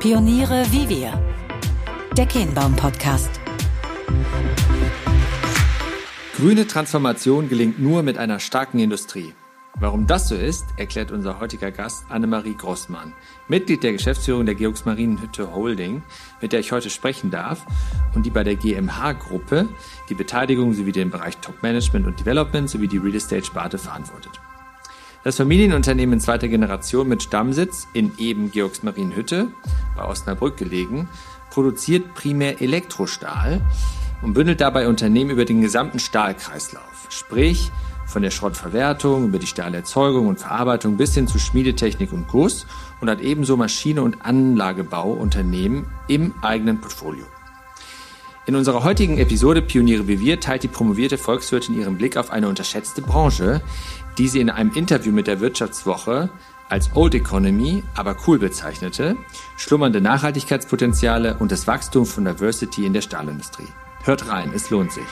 Pioniere wie wir. Der Kehnbaum-Podcast. Grüne Transformation gelingt nur mit einer starken Industrie. Warum das so ist, erklärt unser heutiger Gast Annemarie Grossmann, Mitglied der Geschäftsführung der Georgs Marienhütte Holding, mit der ich heute sprechen darf und die bei der GMH-Gruppe die Beteiligung sowie den Bereich Top Management und Development sowie die Real Estate-Sparte verantwortet. Das Familienunternehmen in zweiter Generation mit Stammsitz in eben Georgsmarienhütte, bei Osnabrück gelegen, produziert primär Elektrostahl und bündelt dabei Unternehmen über den gesamten Stahlkreislauf, sprich von der Schrottverwertung über die Stahlerzeugung und Verarbeitung bis hin zu Schmiedetechnik und Guss und hat ebenso Maschine- und Anlagebauunternehmen im eigenen Portfolio. In unserer heutigen Episode Pioniere wie wir teilt die promovierte Volkswirtin ihren Blick auf eine unterschätzte Branche, die sie in einem Interview mit der Wirtschaftswoche als Old Economy, aber cool bezeichnete, schlummernde Nachhaltigkeitspotenziale und das Wachstum von Diversity in der Stahlindustrie. Hört rein, es lohnt sich.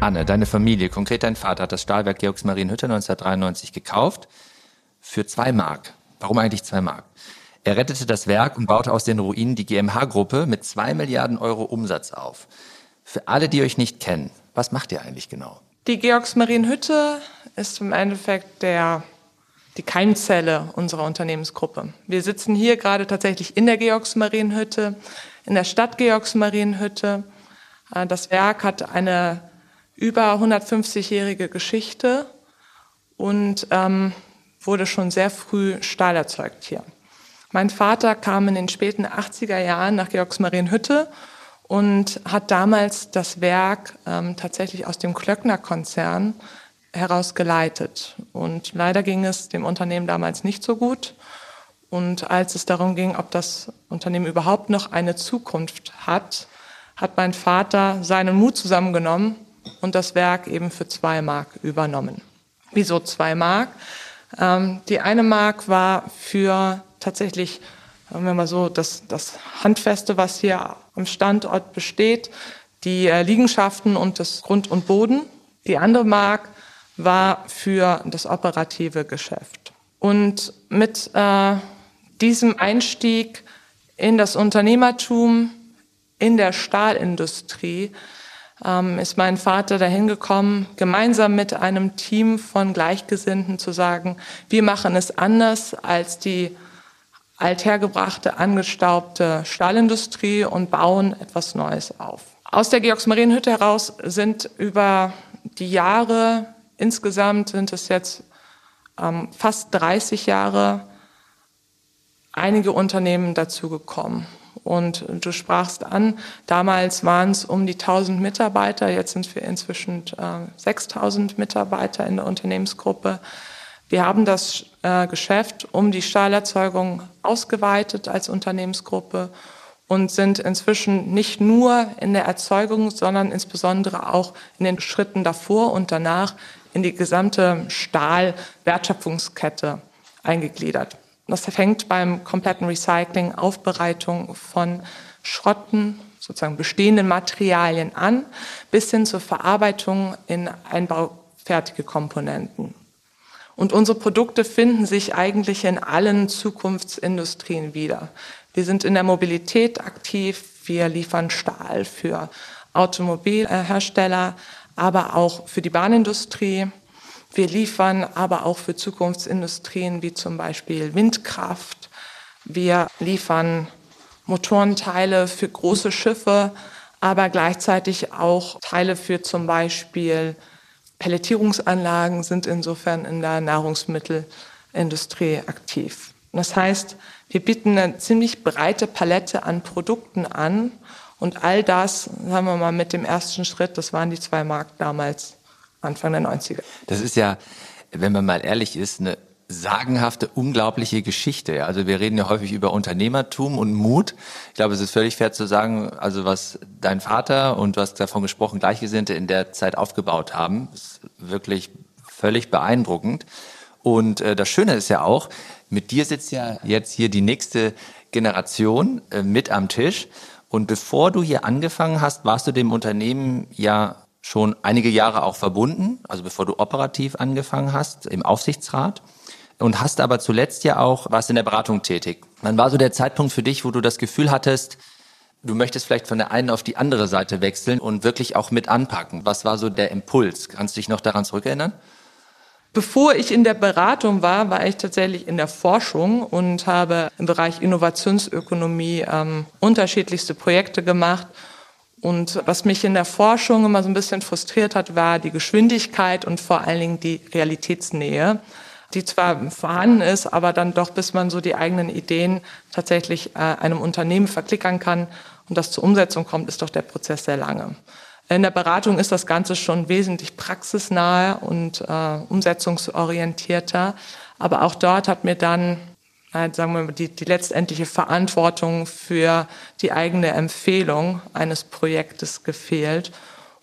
Anne, deine Familie, konkret dein Vater, hat das Stahlwerk Georgs Marienhütte 1993 gekauft für zwei Mark. Warum eigentlich zwei Mark? Er rettete das Werk und baute aus den Ruinen die GmbH-Gruppe mit zwei Milliarden Euro Umsatz auf. Für alle, die euch nicht kennen, was macht ihr eigentlich genau? Die Georgsmarienhütte ist im Endeffekt der, die Keimzelle unserer Unternehmensgruppe. Wir sitzen hier gerade tatsächlich in der Georgsmarienhütte, in der Stadt Georgsmarienhütte. Äh, das Werk hat eine über 150-jährige Geschichte und ähm, wurde schon sehr früh Stahl erzeugt hier. Mein Vater kam in den späten 80er Jahren nach Georgsmarienhütte und hat damals das Werk ähm, tatsächlich aus dem Klöckner-Konzern heraus geleitet. Und leider ging es dem Unternehmen damals nicht so gut. Und als es darum ging, ob das Unternehmen überhaupt noch eine Zukunft hat, hat mein Vater seinen Mut zusammengenommen und das Werk eben für zwei Mark übernommen. Wieso zwei Mark? Ähm, die eine Mark war für tatsächlich sagen wir mal so, das, das Handfeste, was hier am Standort besteht, die äh, Liegenschaften und das Grund und Boden. Die andere Mark war für das operative Geschäft. Und mit äh, diesem Einstieg in das Unternehmertum, in der Stahlindustrie, ähm, ist mein Vater dahin gekommen, gemeinsam mit einem Team von Gleichgesinnten zu sagen, wir machen es anders als die althergebrachte, angestaubte Stahlindustrie und bauen etwas Neues auf. Aus der Georgsmarienhütte heraus sind über die Jahre, insgesamt sind es jetzt ähm, fast 30 Jahre, einige Unternehmen dazugekommen. Und du sprachst an, damals waren es um die 1000 Mitarbeiter, jetzt sind wir inzwischen äh, 6000 Mitarbeiter in der Unternehmensgruppe. Wir haben das äh, Geschäft um die Stahlerzeugung ausgeweitet als Unternehmensgruppe und sind inzwischen nicht nur in der Erzeugung, sondern insbesondere auch in den Schritten davor und danach in die gesamte Stahlwertschöpfungskette eingegliedert. Das fängt beim kompletten Recycling, Aufbereitung von Schrotten, sozusagen bestehenden Materialien an, bis hin zur Verarbeitung in einbaufertige Komponenten. Und unsere Produkte finden sich eigentlich in allen Zukunftsindustrien wieder. Wir sind in der Mobilität aktiv, wir liefern Stahl für Automobilhersteller, aber auch für die Bahnindustrie. Wir liefern aber auch für Zukunftsindustrien wie zum Beispiel Windkraft. Wir liefern Motorenteile für große Schiffe, aber gleichzeitig auch Teile für zum Beispiel Pelletierungsanlagen sind insofern in der Nahrungsmittelindustrie aktiv. Das heißt, wir bieten eine ziemlich breite Palette an Produkten an und all das, sagen wir mal, mit dem ersten Schritt, das waren die zwei Markt damals, Anfang der 90er. Das ist ja, wenn man mal ehrlich ist, eine sagenhafte, unglaubliche Geschichte. Also wir reden ja häufig über Unternehmertum und Mut. Ich glaube, es ist völlig fair zu sagen, also was dein Vater und hast davon gesprochen, Gleichgesinnte in der Zeit aufgebaut haben, ist wirklich völlig beeindruckend. Und äh, das Schöne ist ja auch, mit dir sitzt ja jetzt hier die nächste Generation äh, mit am Tisch. Und bevor du hier angefangen hast, warst du dem Unternehmen ja schon einige Jahre auch verbunden, also bevor du operativ angefangen hast im Aufsichtsrat. Und hast aber zuletzt ja auch, warst in der Beratung tätig. Wann war so der Zeitpunkt für dich, wo du das Gefühl hattest, du möchtest vielleicht von der einen auf die andere Seite wechseln und wirklich auch mit anpacken? Was war so der Impuls? Kannst du dich noch daran zurückerinnern? Bevor ich in der Beratung war, war ich tatsächlich in der Forschung und habe im Bereich Innovationsökonomie ähm, unterschiedlichste Projekte gemacht. Und was mich in der Forschung immer so ein bisschen frustriert hat, war die Geschwindigkeit und vor allen Dingen die Realitätsnähe, die zwar vorhanden ist, aber dann doch, bis man so die eigenen Ideen tatsächlich äh, einem Unternehmen verklickern kann und das zur Umsetzung kommt, ist doch der Prozess sehr lange. In der Beratung ist das Ganze schon wesentlich praxisnahe und äh, umsetzungsorientierter. Aber auch dort hat mir dann, äh, sagen wir mal, die, die letztendliche Verantwortung für die eigene Empfehlung eines Projektes gefehlt.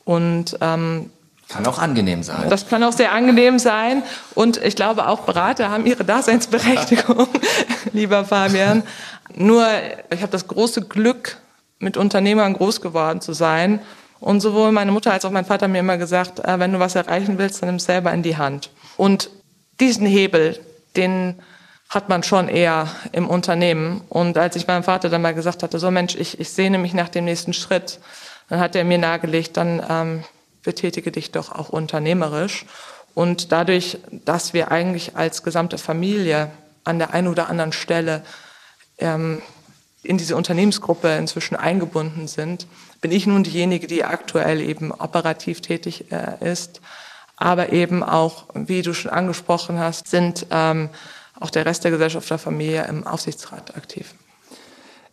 Und ähm, kann auch angenehm sein. Das kann auch sehr angenehm sein. Und ich glaube, auch Berater haben ihre Daseinsberechtigung, lieber Fabian. Nur, ich habe das große Glück, mit Unternehmern groß geworden zu sein und sowohl meine Mutter als auch mein Vater haben mir immer gesagt, äh, wenn du was erreichen willst, dann nimm es selber in die Hand. Und diesen Hebel, den hat man schon eher im Unternehmen. Und als ich meinem Vater dann mal gesagt hatte, so Mensch, ich, ich sehne mich nach dem nächsten Schritt, dann hat er mir nahegelegt, dann ähm, betätige dich doch auch unternehmerisch. Und dadurch, dass wir eigentlich als gesamte Familie an der einen oder anderen Stelle ähm, in diese Unternehmensgruppe inzwischen eingebunden sind, bin ich nun diejenige, die aktuell eben operativ tätig äh, ist. Aber eben auch, wie du schon angesprochen hast, sind ähm, auch der Rest der Gesellschaft der Familie im Aufsichtsrat aktiv.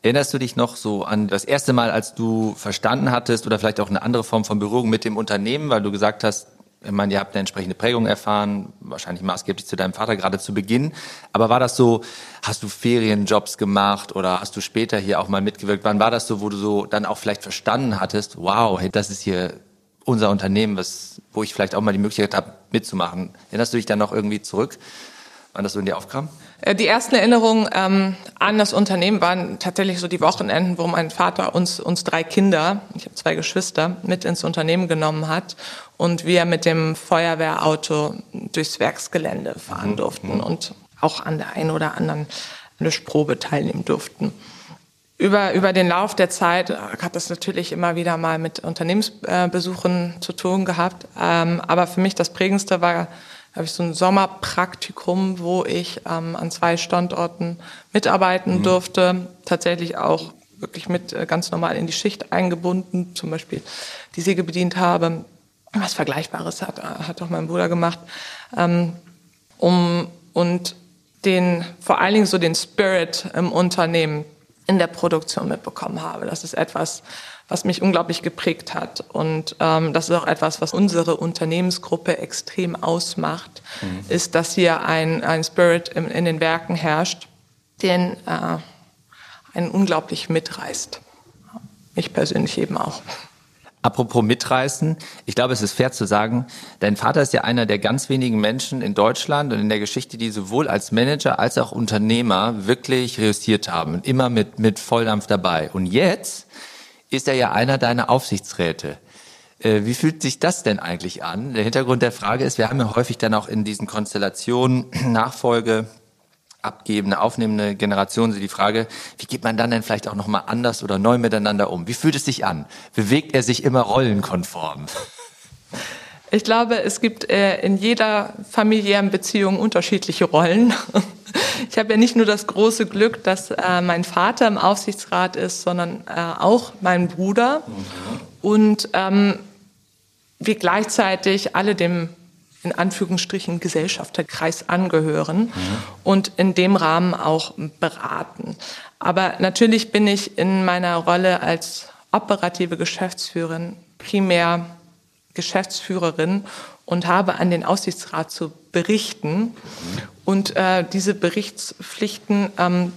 Erinnerst du dich noch so an das erste Mal, als du verstanden hattest oder vielleicht auch eine andere Form von Berührung mit dem Unternehmen, weil du gesagt hast, ich meine, ihr habt eine entsprechende Prägung erfahren, wahrscheinlich maßgeblich zu deinem Vater gerade zu Beginn. Aber war das so, hast du Ferienjobs gemacht oder hast du später hier auch mal mitgewirkt? Wann war das so, wo du so dann auch vielleicht verstanden hattest, wow, hey, das ist hier unser Unternehmen, was, wo ich vielleicht auch mal die Möglichkeit habe, mitzumachen? Erinnerst du dich dann noch irgendwie zurück, wann das so in dir aufkam? Äh, die ersten Erinnerungen ähm, an das Unternehmen waren tatsächlich so die Wochenenden, wo mein Vater uns, uns drei Kinder, ich habe zwei Geschwister, mit ins Unternehmen genommen hat und wir mit dem Feuerwehrauto durchs Werksgelände fahren mhm. durften mhm. und auch an der einen oder anderen Löschprobe teilnehmen durften. Über, über den Lauf der Zeit hat das natürlich immer wieder mal mit Unternehmensbesuchen zu tun gehabt. Ähm, aber für mich das Prägendste war habe ich so ein Sommerpraktikum, wo ich ähm, an zwei Standorten mitarbeiten mhm. durfte. Tatsächlich auch wirklich mit äh, ganz normal in die Schicht eingebunden, zum Beispiel die Säge bedient habe. Was Vergleichbares hat, äh, hat auch mein Bruder gemacht. Ähm, um, und den, vor allen Dingen so den Spirit im Unternehmen in der Produktion mitbekommen habe. Das ist etwas, was mich unglaublich geprägt hat. Und ähm, das ist auch etwas, was unsere Unternehmensgruppe extrem ausmacht, mhm. ist, dass hier ein, ein Spirit in, in den Werken herrscht, den äh, einen unglaublich mitreißt. Ich persönlich eben auch. Apropos mitreißen, ich glaube, es ist fair zu sagen, dein Vater ist ja einer der ganz wenigen Menschen in Deutschland und in der Geschichte, die sowohl als Manager als auch Unternehmer wirklich reüssiert haben und immer mit, mit Volldampf dabei. Und jetzt ist er ja einer deiner Aufsichtsräte. Äh, wie fühlt sich das denn eigentlich an? Der Hintergrund der Frage ist, wir haben ja häufig dann auch in diesen Konstellationen Nachfolge abgebende, aufnehmende Generation so die Frage, wie geht man dann denn vielleicht auch nochmal anders oder neu miteinander um? Wie fühlt es sich an? Bewegt er sich immer rollenkonform? Ich glaube, es gibt äh, in jeder familiären Beziehung unterschiedliche Rollen. Ich habe ja nicht nur das große Glück, dass äh, mein Vater im Aufsichtsrat ist, sondern äh, auch mein Bruder. Mhm. Und ähm, wir gleichzeitig alle dem in Anführungsstrichen Gesellschafterkreis angehören mhm. und in dem Rahmen auch beraten. Aber natürlich bin ich in meiner Rolle als operative Geschäftsführerin primär Geschäftsführerin und habe an den Aussichtsrat zu berichten. Und äh, diese Berichtspflichten, ähm,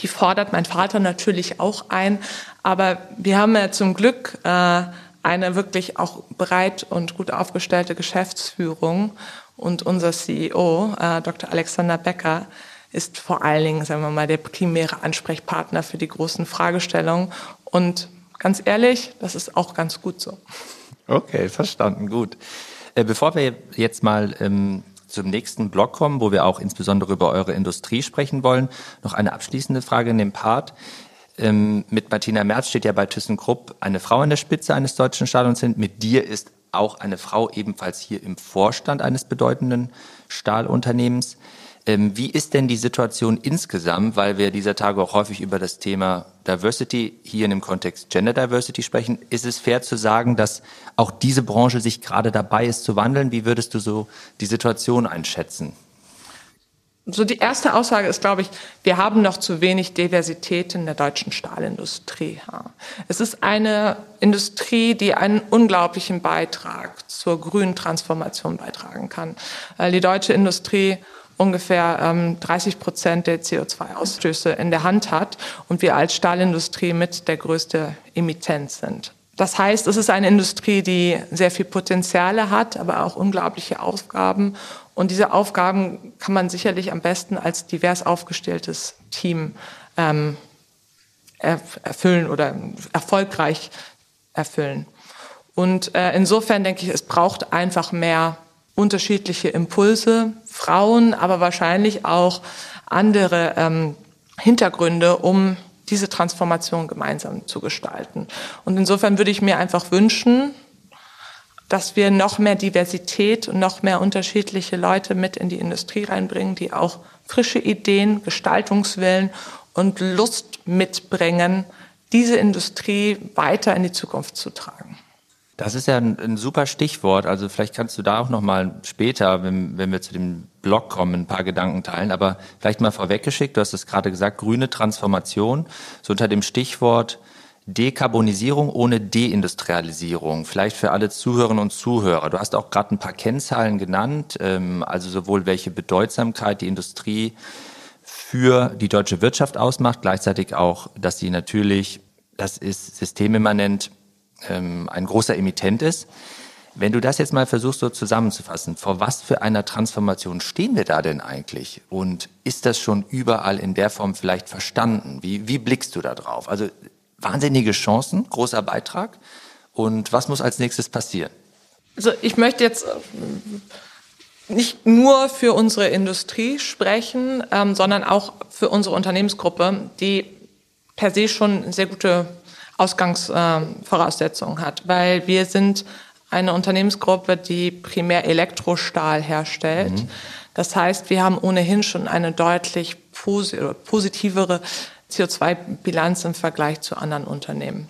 die fordert mein Vater natürlich auch ein. Aber wir haben ja zum Glück äh, eine wirklich auch breit und gut aufgestellte Geschäftsführung. Und unser CEO, äh, Dr. Alexander Becker, ist vor allen Dingen, sagen wir mal, der primäre Ansprechpartner für die großen Fragestellungen. Und ganz ehrlich, das ist auch ganz gut so. Okay, verstanden, gut. Äh, bevor wir jetzt mal ähm, zum nächsten Block kommen, wo wir auch insbesondere über eure Industrie sprechen wollen. Noch eine abschließende Frage in dem Part. Ähm, mit Martina Merz steht ja bei ThyssenKrupp eine Frau an der Spitze eines deutschen Stadions hin. Mit dir ist auch eine Frau ebenfalls hier im Vorstand eines bedeutenden Stahlunternehmens. Ähm, wie ist denn die Situation insgesamt, weil wir dieser Tage auch häufig über das Thema Diversity hier in dem Kontext Gender Diversity sprechen? Ist es fair zu sagen, dass auch diese Branche sich gerade dabei ist zu wandeln? Wie würdest du so die Situation einschätzen? So die erste Aussage ist, glaube ich, wir haben noch zu wenig Diversität in der deutschen Stahlindustrie. Es ist eine Industrie, die einen unglaublichen Beitrag zur grünen Transformation beitragen kann. Die deutsche Industrie ungefähr ähm, 30 Prozent der CO2-Ausstöße in der Hand hat und wir als Stahlindustrie mit der größte Emittent sind. Das heißt, es ist eine Industrie, die sehr viel Potenziale hat, aber auch unglaubliche Aufgaben. Und diese Aufgaben kann man sicherlich am besten als divers aufgestelltes Team ähm, erfüllen oder erfolgreich erfüllen. Und äh, insofern denke ich, es braucht einfach mehr unterschiedliche Impulse, Frauen, aber wahrscheinlich auch andere ähm, Hintergründe, um diese Transformation gemeinsam zu gestalten. Und insofern würde ich mir einfach wünschen, dass wir noch mehr Diversität und noch mehr unterschiedliche Leute mit in die Industrie reinbringen, die auch frische Ideen, Gestaltungswillen und Lust mitbringen, diese Industrie weiter in die Zukunft zu tragen. Das ist ja ein, ein, super Stichwort. Also vielleicht kannst du da auch noch mal später, wenn, wenn wir zu dem Blog kommen, ein paar Gedanken teilen. Aber vielleicht mal vorweggeschickt, du hast es gerade gesagt, grüne Transformation, so unter dem Stichwort Dekarbonisierung ohne Deindustrialisierung. Vielleicht für alle Zuhörerinnen und Zuhörer. Du hast auch gerade ein paar Kennzahlen genannt, ähm, also sowohl welche Bedeutsamkeit die Industrie für die deutsche Wirtschaft ausmacht, gleichzeitig auch, dass sie natürlich, das ist systemimmanent, ähm, ein großer Emittent ist. Wenn du das jetzt mal versuchst so zusammenzufassen, vor was für einer Transformation stehen wir da denn eigentlich? Und ist das schon überall in der Form vielleicht verstanden? Wie, wie blickst du da drauf? Also wahnsinnige Chancen, großer Beitrag. Und was muss als nächstes passieren? Also ich möchte jetzt äh, nicht nur für unsere Industrie sprechen, ähm, sondern auch für unsere Unternehmensgruppe, die per se schon sehr gute Ausgangsvoraussetzungen hat, weil wir sind eine Unternehmensgruppe, die primär Elektrostahl herstellt. Mhm. Das heißt, wir haben ohnehin schon eine deutlich positivere CO2-Bilanz im Vergleich zu anderen Unternehmen.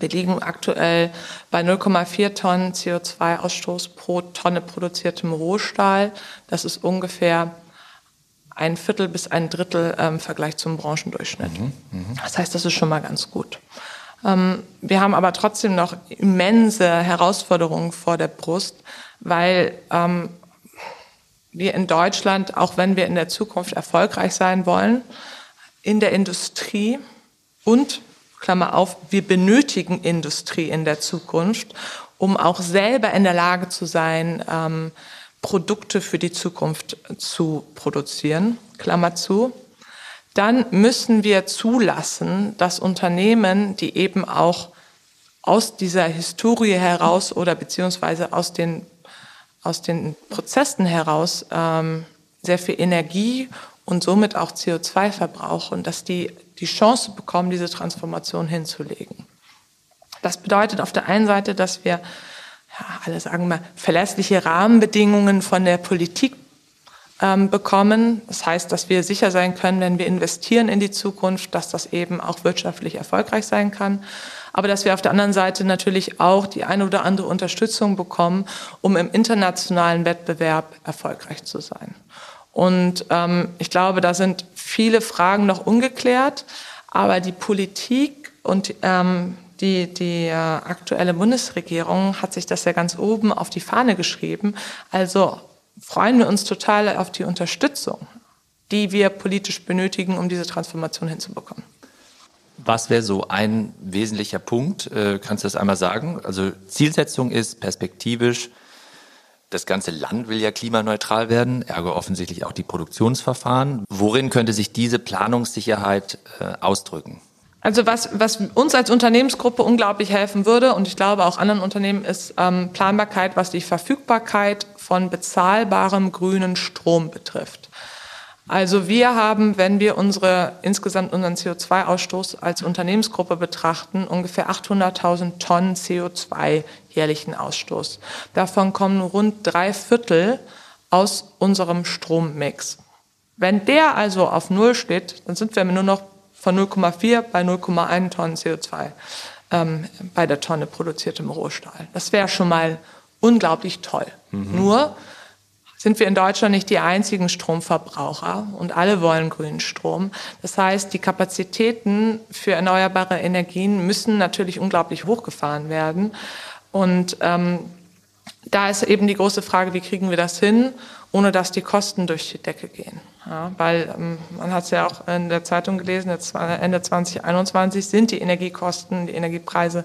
Wir liegen aktuell bei 0,4 Tonnen CO2-Ausstoß pro Tonne produziertem Rohstahl. Das ist ungefähr ein Viertel bis ein Drittel im ähm, Vergleich zum Branchendurchschnitt. Mhm, mh. Das heißt, das ist schon mal ganz gut. Ähm, wir haben aber trotzdem noch immense Herausforderungen vor der Brust, weil ähm, wir in Deutschland, auch wenn wir in der Zukunft erfolgreich sein wollen, in der Industrie und, Klammer auf, wir benötigen Industrie in der Zukunft, um auch selber in der Lage zu sein, ähm, Produkte für die Zukunft zu produzieren, Klammer zu dann müssen wir zulassen, dass Unternehmen, die eben auch aus dieser Historie heraus oder beziehungsweise aus den, aus den Prozessen heraus ähm, sehr viel Energie und somit auch CO2 verbrauchen, dass die die Chance bekommen, diese Transformation hinzulegen. Das bedeutet auf der einen Seite, dass wir, ja, alle sagen mal, verlässliche Rahmenbedingungen von der Politik ähm, bekommen. Das heißt, dass wir sicher sein können, wenn wir investieren in die Zukunft, dass das eben auch wirtschaftlich erfolgreich sein kann. Aber dass wir auf der anderen Seite natürlich auch die eine oder andere Unterstützung bekommen, um im internationalen Wettbewerb erfolgreich zu sein. Und ähm, ich glaube, da sind viele Fragen noch ungeklärt, aber die Politik und ähm, die, die äh, aktuelle Bundesregierung hat sich das ja ganz oben auf die Fahne geschrieben. Also freuen wir uns total auf die Unterstützung, die wir politisch benötigen, um diese Transformation hinzubekommen. Was wäre so ein wesentlicher Punkt? Äh, kannst du das einmal sagen? Also Zielsetzung ist perspektivisch, das ganze Land will ja klimaneutral werden, ergo offensichtlich auch die Produktionsverfahren. Worin könnte sich diese Planungssicherheit äh, ausdrücken? Also was, was uns als Unternehmensgruppe unglaublich helfen würde, und ich glaube auch anderen Unternehmen, ist ähm, Planbarkeit, was die Verfügbarkeit von bezahlbarem grünen Strom betrifft. Also wir haben, wenn wir unsere insgesamt unseren CO2-Ausstoß als Unternehmensgruppe betrachten, ungefähr 800.000 Tonnen CO2 jährlichen Ausstoß. Davon kommen rund drei Viertel aus unserem Strommix. Wenn der also auf Null steht, dann sind wir nur noch von 0,4 bei 0,1 Tonnen CO2 ähm, bei der Tonne produziertem Rohstahl. Das wäre schon mal unglaublich toll. Mhm. Nur sind wir in Deutschland nicht die einzigen Stromverbraucher und alle wollen grünen Strom. Das heißt, die Kapazitäten für erneuerbare Energien müssen natürlich unglaublich hochgefahren werden. Und ähm, da ist eben die große Frage, wie kriegen wir das hin, ohne dass die Kosten durch die Decke gehen. Ja, weil ähm, man hat es ja auch in der Zeitung gelesen, jetzt Ende 2021 sind die Energiekosten, die Energiepreise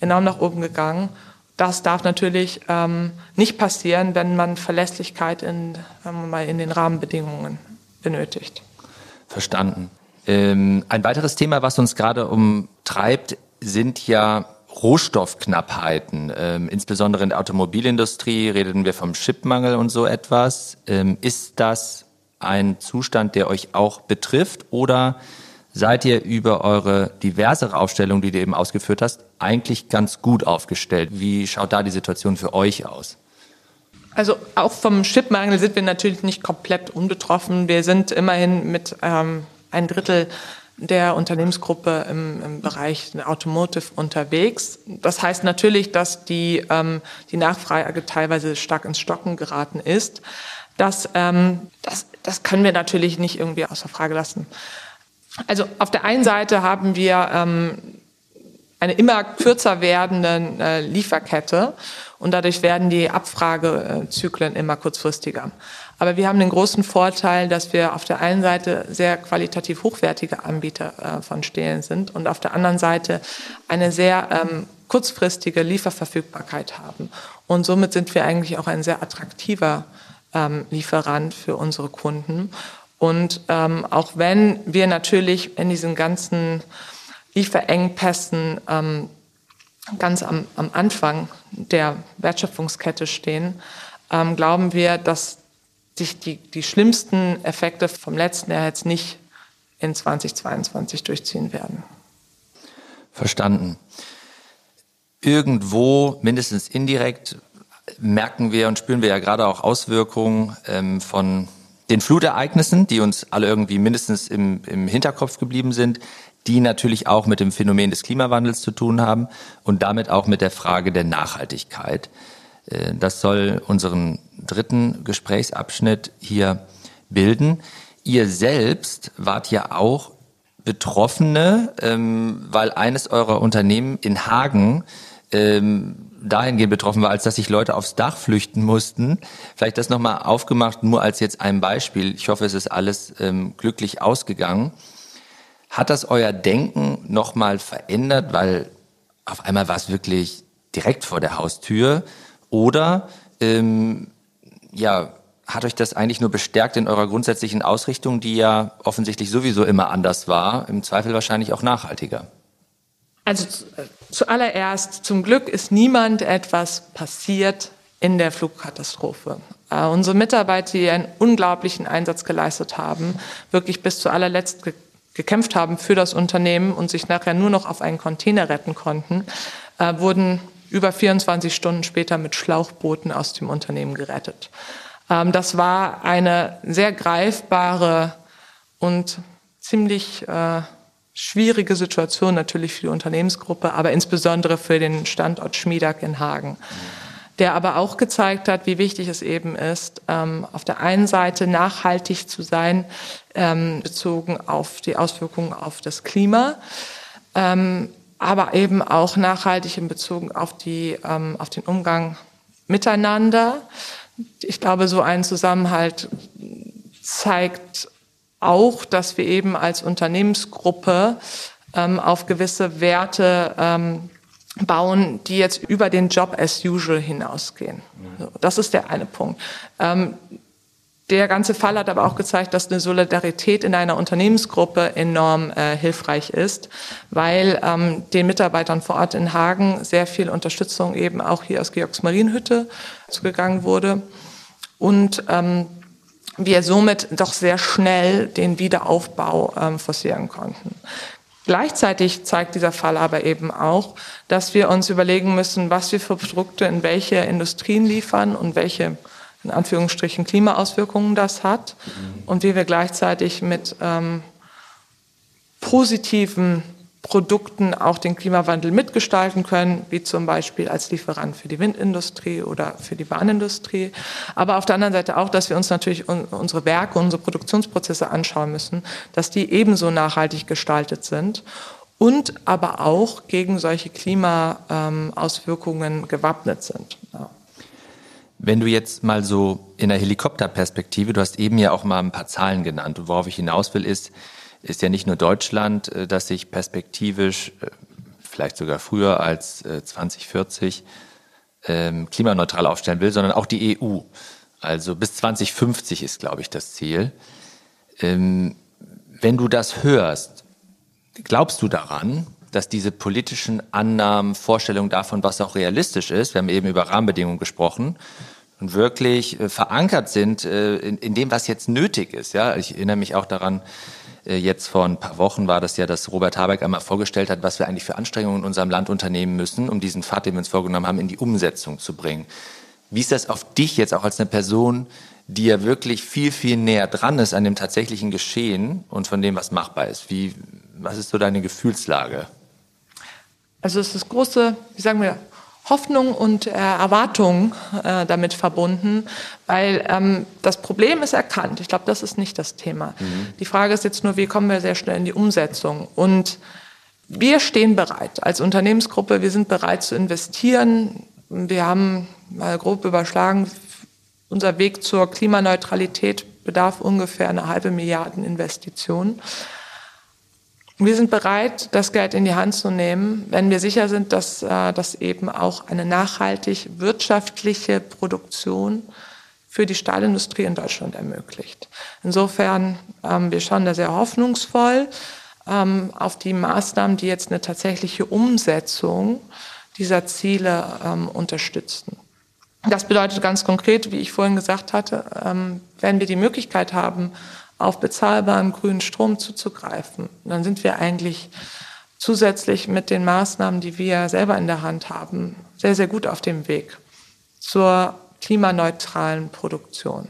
enorm nach oben gegangen das darf natürlich ähm, nicht passieren, wenn man Verlässlichkeit in, mal, in den Rahmenbedingungen benötigt. Verstanden. Ähm, ein weiteres Thema, was uns gerade umtreibt, sind ja Rohstoffknappheiten. Ähm, insbesondere in der Automobilindustrie reden wir vom Chipmangel und so etwas. Ähm, ist das ein Zustand, der euch auch betrifft oder seid ihr über eure diversere Aufstellung, die du eben ausgeführt hast, eigentlich ganz gut aufgestellt. Wie schaut da die Situation für euch aus? Also auch vom Chipmangel sind wir natürlich nicht komplett unbetroffen. Wir sind immerhin mit ähm, ein Drittel der Unternehmensgruppe im, im Bereich Automotive unterwegs. Das heißt natürlich, dass die, ähm, die Nachfrage teilweise stark ins Stocken geraten ist. Das, ähm, das, das können wir natürlich nicht irgendwie außer Frage lassen. Also auf der einen Seite haben wir ähm, eine immer kürzer werdende äh, Lieferkette und dadurch werden die Abfragezyklen immer kurzfristiger. Aber wir haben den großen Vorteil, dass wir auf der einen Seite sehr qualitativ hochwertige Anbieter äh, von Stehlen sind und auf der anderen Seite eine sehr ähm, kurzfristige Lieferverfügbarkeit haben. Und somit sind wir eigentlich auch ein sehr attraktiver ähm, Lieferant für unsere Kunden. Und ähm, auch wenn wir natürlich in diesen ganzen Lieferengpässen ähm, ganz am, am Anfang der Wertschöpfungskette stehen, ähm, glauben wir, dass sich die, die schlimmsten Effekte vom letzten Jahr jetzt nicht in 2022 durchziehen werden. Verstanden. Irgendwo, mindestens indirekt, merken wir und spüren wir ja gerade auch Auswirkungen ähm, von den Flutereignissen, die uns alle irgendwie mindestens im, im Hinterkopf geblieben sind, die natürlich auch mit dem Phänomen des Klimawandels zu tun haben und damit auch mit der Frage der Nachhaltigkeit. Äh, das soll unseren dritten Gesprächsabschnitt hier bilden. Ihr selbst wart ja auch Betroffene, ähm, weil eines eurer Unternehmen in Hagen ähm, dahingehend betroffen war, als dass sich Leute aufs Dach flüchten mussten. Vielleicht das nochmal aufgemacht, nur als jetzt ein Beispiel. Ich hoffe, es ist alles ähm, glücklich ausgegangen. Hat das euer Denken nochmal verändert, weil auf einmal war es wirklich direkt vor der Haustür? Oder ähm, ja, hat euch das eigentlich nur bestärkt in eurer grundsätzlichen Ausrichtung, die ja offensichtlich sowieso immer anders war, im Zweifel wahrscheinlich auch nachhaltiger? Also zuallererst, zum Glück ist niemand etwas passiert in der Flugkatastrophe. Äh, unsere Mitarbeiter, die einen unglaublichen Einsatz geleistet haben, wirklich bis zu allerletzt ge gekämpft haben für das Unternehmen und sich nachher nur noch auf einen Container retten konnten, äh, wurden über 24 Stunden später mit Schlauchbooten aus dem Unternehmen gerettet. Ähm, das war eine sehr greifbare und ziemlich äh, schwierige Situation natürlich für die Unternehmensgruppe, aber insbesondere für den Standort Schmiedak in Hagen. Der aber auch gezeigt hat, wie wichtig es eben ist, ähm, auf der einen Seite nachhaltig zu sein, ähm, bezogen auf die Auswirkungen auf das Klima, ähm, aber eben auch nachhaltig in Bezug auf, die, ähm, auf den Umgang miteinander. Ich glaube, so ein Zusammenhalt zeigt auch, dass wir eben als Unternehmensgruppe ähm, auf gewisse Werte ähm, bauen, die jetzt über den Job as usual hinausgehen. Das ist der eine Punkt. Ähm, Der ganze Fall hat aber auch gezeigt, dass eine Solidarität in einer Unternehmensgruppe enorm äh, hilfreich ist, weil ähm, den Mitarbeitern vor Ort in Hagen sehr viel Unterstützung eben auch hier aus Georgs Marienhütte zugegangen wurde und ähm, wir somit doch sehr schnell den Wiederaufbau ähm, forcieren konnten. Gleichzeitig zeigt dieser Fall aber eben auch, dass wir uns überlegen müssen, was wir für Produkte in welche Industrien liefern und welche in Anführungsstrichen Klimaauswirkungen das hat mhm. und wie wir gleichzeitig mit ähm, positiven Produkten auch den Klimawandel mitgestalten können, wie zum Beispiel als Lieferant für die Windindustrie oder für die Bahnindustrie. Aber auf der anderen Seite auch, dass wir uns natürlich unsere Werke, unsere Produktionsprozesse anschauen müssen, dass die ebenso nachhaltig gestaltet sind und aber auch gegen solche Klimaauswirkungen gewappnet sind. Ja. Wenn du jetzt mal so in der Helikopterperspektive, du hast eben ja auch mal ein paar Zahlen genannt, und worauf ich hinaus will, ist, ist ja nicht nur Deutschland, äh, das sich perspektivisch, äh, vielleicht sogar früher als 2040, äh, ähm, klimaneutral aufstellen will, sondern auch die EU. Also bis 2050 ist, glaube ich, das Ziel. Ähm, wenn du das hörst, glaubst du daran, dass diese politischen Annahmen, Vorstellungen davon, was auch realistisch ist, wir haben eben über Rahmenbedingungen gesprochen, und wirklich äh, verankert sind äh, in, dem, was jetzt nötig ist. Ja, ich erinnere mich auch daran, äh, jetzt vor ein paar Wochen war das ja, dass Robert Habeck einmal vorgestellt hat, was wir eigentlich für Anstrengungen in unserem Land unternehmen müssen, um diesen Pfad, den wir uns vorgenommen haben, in die Umsetzung zu bringen. Wie ist das auf dich jetzt auch als eine Person, die ja wirklich viel, viel näher dran ist an dem tatsächlichen Geschehen und von dem, was machbar ist? Wie, was ist so deine Gefühlslage? Also es ist große, wie sagen wir, Hoffnung und äh, Erwartung äh, damit verbunden, weil ähm, das Problem ist erkannt. Ich glaube, das ist nicht das Thema. Mhm. Die Frage ist jetzt nur, wie kommen wir sehr schnell in die Umsetzung? Und wir stehen bereit als Unternehmensgruppe. Wir sind bereit zu investieren. Wir haben mal grob überschlagen, unser Weg zur Klimaneutralität bedarf ungefähr eine halbe Milliarden Investitionen. Wir sind bereit, das Geld in die Hand zu nehmen, wenn wir sicher sind, dass äh, das eben auch eine nachhaltig wirtschaftliche Produktion für die Stahlindustrie in Deutschland ermöglicht. Insofern, ähm, wir schauen da sehr hoffnungsvoll ähm, auf die Maßnahmen, die jetzt eine tatsächliche Umsetzung dieser Ziele ähm, unterstützen. Das bedeutet ganz konkret, wie ich vorhin gesagt hatte, wenn wir die Möglichkeit haben, auf bezahlbaren grünen Strom zuzugreifen. dann sind wir eigentlich zusätzlich mit den Maßnahmen, die wir selber in der Hand haben, sehr, sehr gut auf dem Weg zur klimaneutralen Produktion.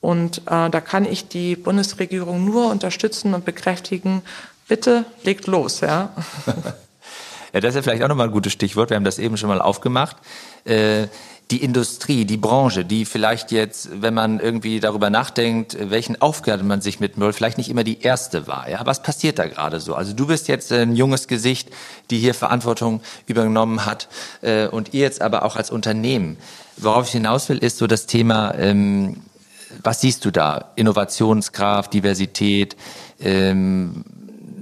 Und äh, da kann ich die Bundesregierung nur unterstützen und bekräftigen, bitte legt los, ja. ja, das ist ja vielleicht auch nochmal ein gutes Stichwort. Wir haben das eben schon mal aufgemacht. Äh, die Industrie, die Branche, die vielleicht jetzt, wenn man irgendwie darüber nachdenkt, welchen Aufgaben man sich mit Müll, vielleicht nicht immer die erste war. Ja, was passiert da gerade so? Also du bist jetzt ein junges Gesicht, die hier Verantwortung übernommen hat äh, und ihr jetzt aber auch als Unternehmen. Worauf ich hinaus will, ist so das Thema, ähm, was siehst du da? Innovationskraft, Diversität, ähm,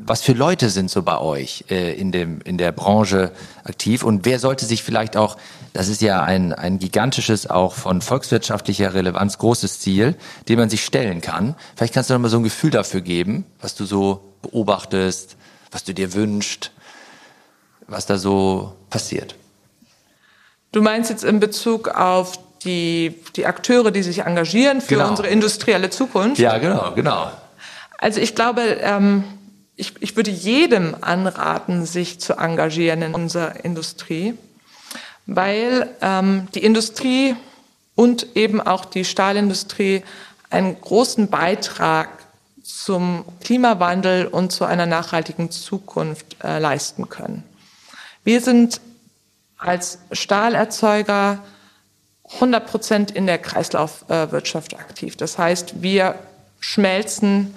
was für Leute sind so bei euch äh, in, dem, in der Branche aktiv und wer sollte sich vielleicht auch, das ist ja ein, ein gigantisches, auch von volkswirtschaftlicher Relevanz großes Ziel, dem man sich stellen kann. Vielleicht kannst du noch mal so ein Gefühl dafür geben, was du so beobachtest, was du dir wünschst, was da so passiert. Du meinst jetzt in Bezug auf die, die Akteure, die sich engagieren für genau. unsere industrielle Zukunft? Ja, genau, genau. Also ich glaube, ähm, ich, ich würde jedem anraten, sich zu engagieren in unserer Industrie, weil ähm, die Industrie und eben auch die Stahlindustrie einen großen Beitrag zum Klimawandel und zu einer nachhaltigen Zukunft äh, leisten können. Wir sind als Stahlerzeuger 100 Prozent in der Kreislaufwirtschaft aktiv. Das heißt, wir schmelzen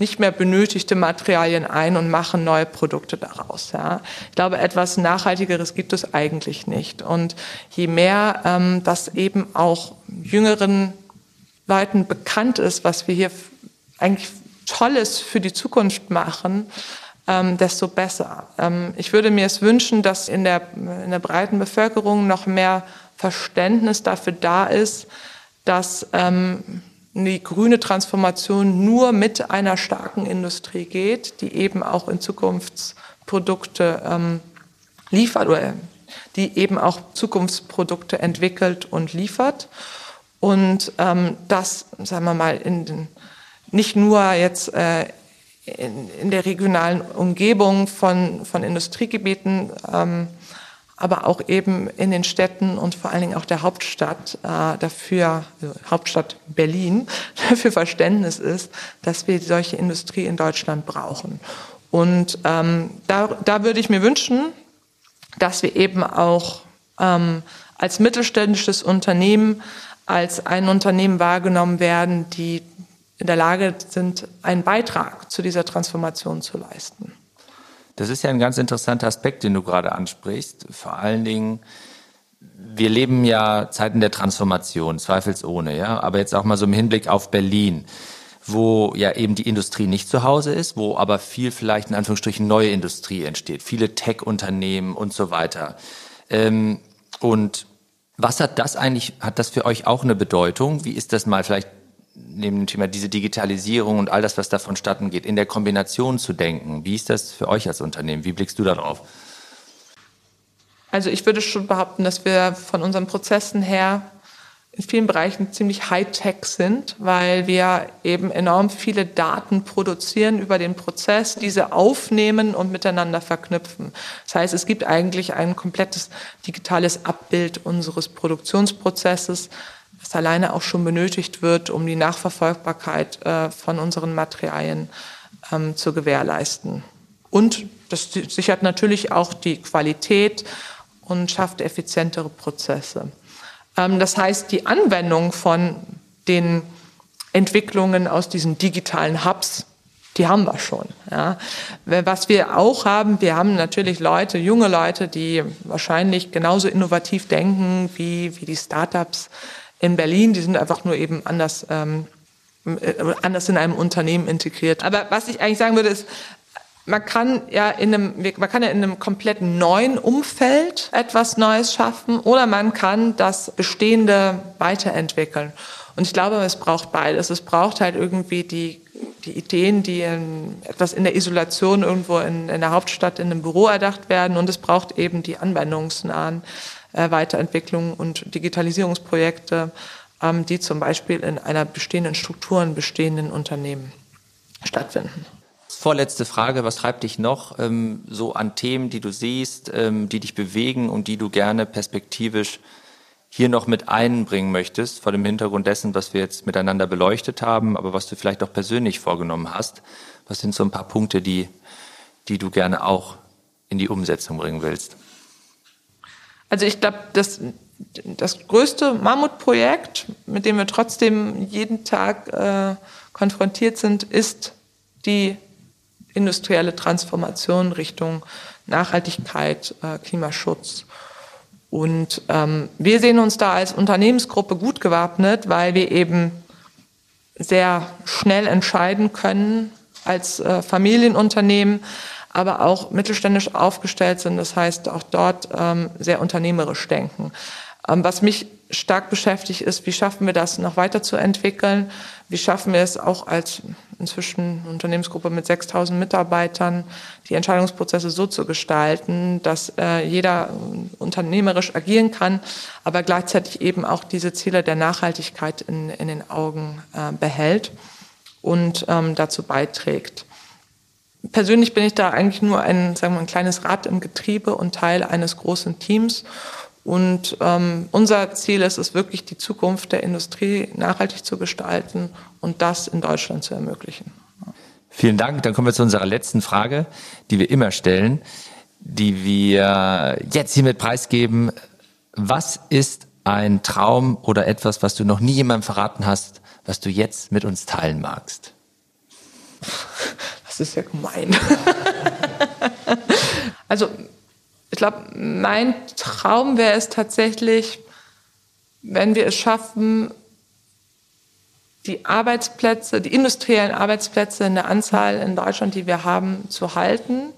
nicht mehr benötigte Materialien ein und machen neue Produkte daraus. Ja. Ich glaube, etwas Nachhaltigeres gibt es eigentlich nicht. Und je mehr ähm, das eben auch jüngeren Leuten bekannt ist, was wir hier eigentlich Tolles für die Zukunft machen, ähm, desto besser. Ähm, ich würde mir es wünschen, dass in der, in der breiten Bevölkerung noch mehr Verständnis dafür da ist, dass ähm, die grüne Transformation nur mit einer starken Industrie geht, die eben auch in Zukunftsprodukte ähm, liefert oder die eben auch Zukunftsprodukte entwickelt und liefert. Und ähm, das, sagen wir mal, in den, nicht nur jetzt äh, in, in der regionalen Umgebung von, von Industriegebieten, ähm, aber auch eben in den Städten und vor allen Dingen auch der Hauptstadt äh, dafür, also Hauptstadt Berlin, dafür Verständnis ist, dass wir solche Industrie in Deutschland brauchen. Und ähm, da, da würde ich mir wünschen, dass wir eben auch ähm, als mittelständisches Unternehmen, als ein Unternehmen wahrgenommen werden, die in der Lage sind, einen Beitrag zu dieser Transformation zu leisten. Das ist ja ein ganz interessanter Aspekt, den du gerade ansprichst. Vor allen Dingen, wir leben ja Zeiten der Transformation, zweifelsohne, ja. Aber jetzt auch mal so im Hinblick auf Berlin, wo ja eben die Industrie nicht zu Hause ist, wo aber viel vielleicht in Anführungsstrichen neue Industrie entsteht, viele Tech-Unternehmen und so weiter. Ähm, und was hat das eigentlich, hat das für euch auch eine Bedeutung? Wie ist das mal vielleicht neben dem Thema diese Digitalisierung und all das, was davon statten geht, in der Kombination zu denken. Wie ist das für euch als Unternehmen? Wie blickst du darauf? Also ich würde schon behaupten, dass wir von unseren Prozessen her in vielen Bereichen ziemlich high-tech sind, weil wir eben enorm viele Daten produzieren über den Prozess, diese aufnehmen und miteinander verknüpfen. Das heißt, es gibt eigentlich ein komplettes digitales Abbild unseres Produktionsprozesses, was alleine auch schon benötigt wird, um die Nachverfolgbarkeit äh, von unseren Materialien ähm, zu gewährleisten. Und das sichert natürlich auch die Qualität und schafft effizientere Prozesse. Ähm, das heißt, die Anwendung von den Entwicklungen aus diesen digitalen Hubs, die haben wir schon. Ja. Was wir auch haben, wir haben natürlich Leute, junge Leute, die wahrscheinlich genauso innovativ denken wie, wie die Startups in Berlin. Die sind einfach nur eben anders, ähm, äh, anders in einem Unternehmen integriert. Aber was ich eigentlich sagen würde, ist, man kann ja in einem, man kann ja in einem komplett neuen Umfeld etwas Neues schaffen oder man kann das Bestehende weiterentwickeln. Und ich glaube, es braucht beides. Es braucht halt irgendwie die, die Ideen, die in, etwas in der Isolation irgendwo in, in der Hauptstadt in einem Büro erdacht werden. Und es braucht eben die anwendungsnahen äh, Weiterentwicklung und Digitalisierungsprojekte, ähm, die zum Beispiel in einer bestehenden Struktur, in bestehenden Unternehmen stattfinden. Vorletzte Frage, was treibt dich noch ähm, so an Themen, die du siehst, ähm, die dich bewegen und die du gerne perspektivisch hier noch mit einbringen möchtest, vor dem Hintergrund dessen, was wir jetzt miteinander beleuchtet haben, aber was du vielleicht auch persönlich vorgenommen hast? Was sind so ein paar Punkte, die, die du gerne auch in die Umsetzung bringen willst? Also ich glaube, das, das größte Mammutprojekt, mit dem wir trotzdem jeden Tag äh, konfrontiert sind, ist die industrielle Transformation Richtung Nachhaltigkeit, äh, Klimaschutz. Und ähm, wir sehen uns da als Unternehmensgruppe gut gewappnet, weil wir eben sehr schnell entscheiden können als äh, Familienunternehmen, aber auch mittelständisch aufgestellt sind. Das heißt, auch dort ähm, sehr unternehmerisch denken. Ähm, was mich stark beschäftigt ist, wie schaffen wir das noch weiterzuentwickeln? Wie schaffen wir es auch als inzwischen Unternehmensgruppe mit 6000 Mitarbeitern, die Entscheidungsprozesse so zu gestalten, dass äh, jeder unternehmerisch agieren kann, aber gleichzeitig eben auch diese Ziele der Nachhaltigkeit in, in den Augen äh, behält und ähm, dazu beiträgt persönlich bin ich da eigentlich nur ein, sagen wir, ein kleines Rad im Getriebe und Teil eines großen Teams. Und ähm, unser Ziel ist es wirklich, die Zukunft der Industrie nachhaltig zu gestalten und das in Deutschland zu ermöglichen. Vielen Dank. Dann kommen wir zu unserer letzten Frage, die wir immer stellen, die wir jetzt hiermit preisgeben. Was ist ein Traum oder etwas, was du noch nie jemandem verraten hast, was du jetzt mit uns teilen magst? Ist ja gemein. also ich glaube, mein Traum wäre es tatsächlich, wenn wir es schaffen, die Arbeitsplätze, die industriellen Arbeitsplätze in der Anzahl in Deutschland, die wir haben, zu halten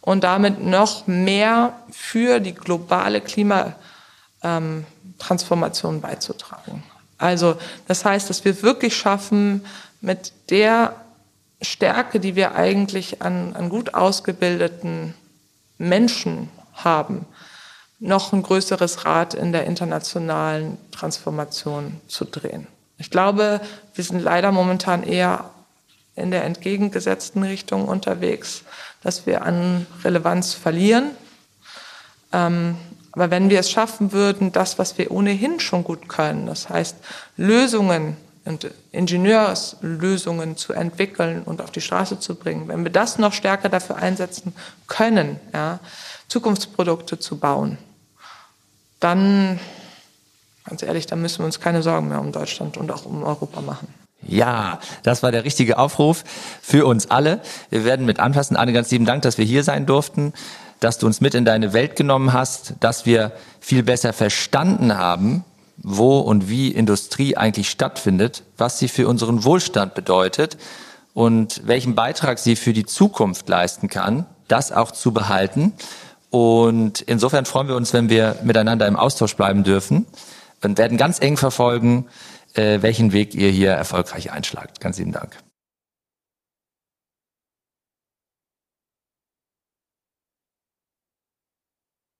und damit noch mehr für die globale Klimatransformation beizutragen. Also das heißt, dass wir wirklich schaffen, mit der Stärke, die wir eigentlich an, an gut ausgebildeten Menschen haben, noch ein größeres Rad in der internationalen Transformation zu drehen. Ich glaube, wir sind leider momentan eher in der entgegengesetzten Richtung unterwegs, dass wir an Relevanz verlieren. Ähm, aber wenn wir es schaffen würden, das, was wir ohnehin schon gut können, das heißt Lösungen und Ingenieurslösungen zu entwickeln und auf die Straße zu bringen, wenn wir das noch stärker dafür einsetzen können, ja, Zukunftsprodukte zu bauen, dann, ganz ehrlich, dann müssen wir uns keine Sorgen mehr um Deutschland und auch um Europa machen. Ja, das war der richtige Aufruf für uns alle. Wir werden mit anfassen. Anne, ganz lieben Dank, dass wir hier sein durften, dass du uns mit in deine Welt genommen hast, dass wir viel besser verstanden haben, wo und wie Industrie eigentlich stattfindet, was sie für unseren Wohlstand bedeutet und welchen Beitrag sie für die Zukunft leisten kann, das auch zu behalten. Und insofern freuen wir uns, wenn wir miteinander im Austausch bleiben dürfen und werden ganz eng verfolgen, äh, welchen Weg ihr hier erfolgreich einschlagt. Ganz lieben Dank.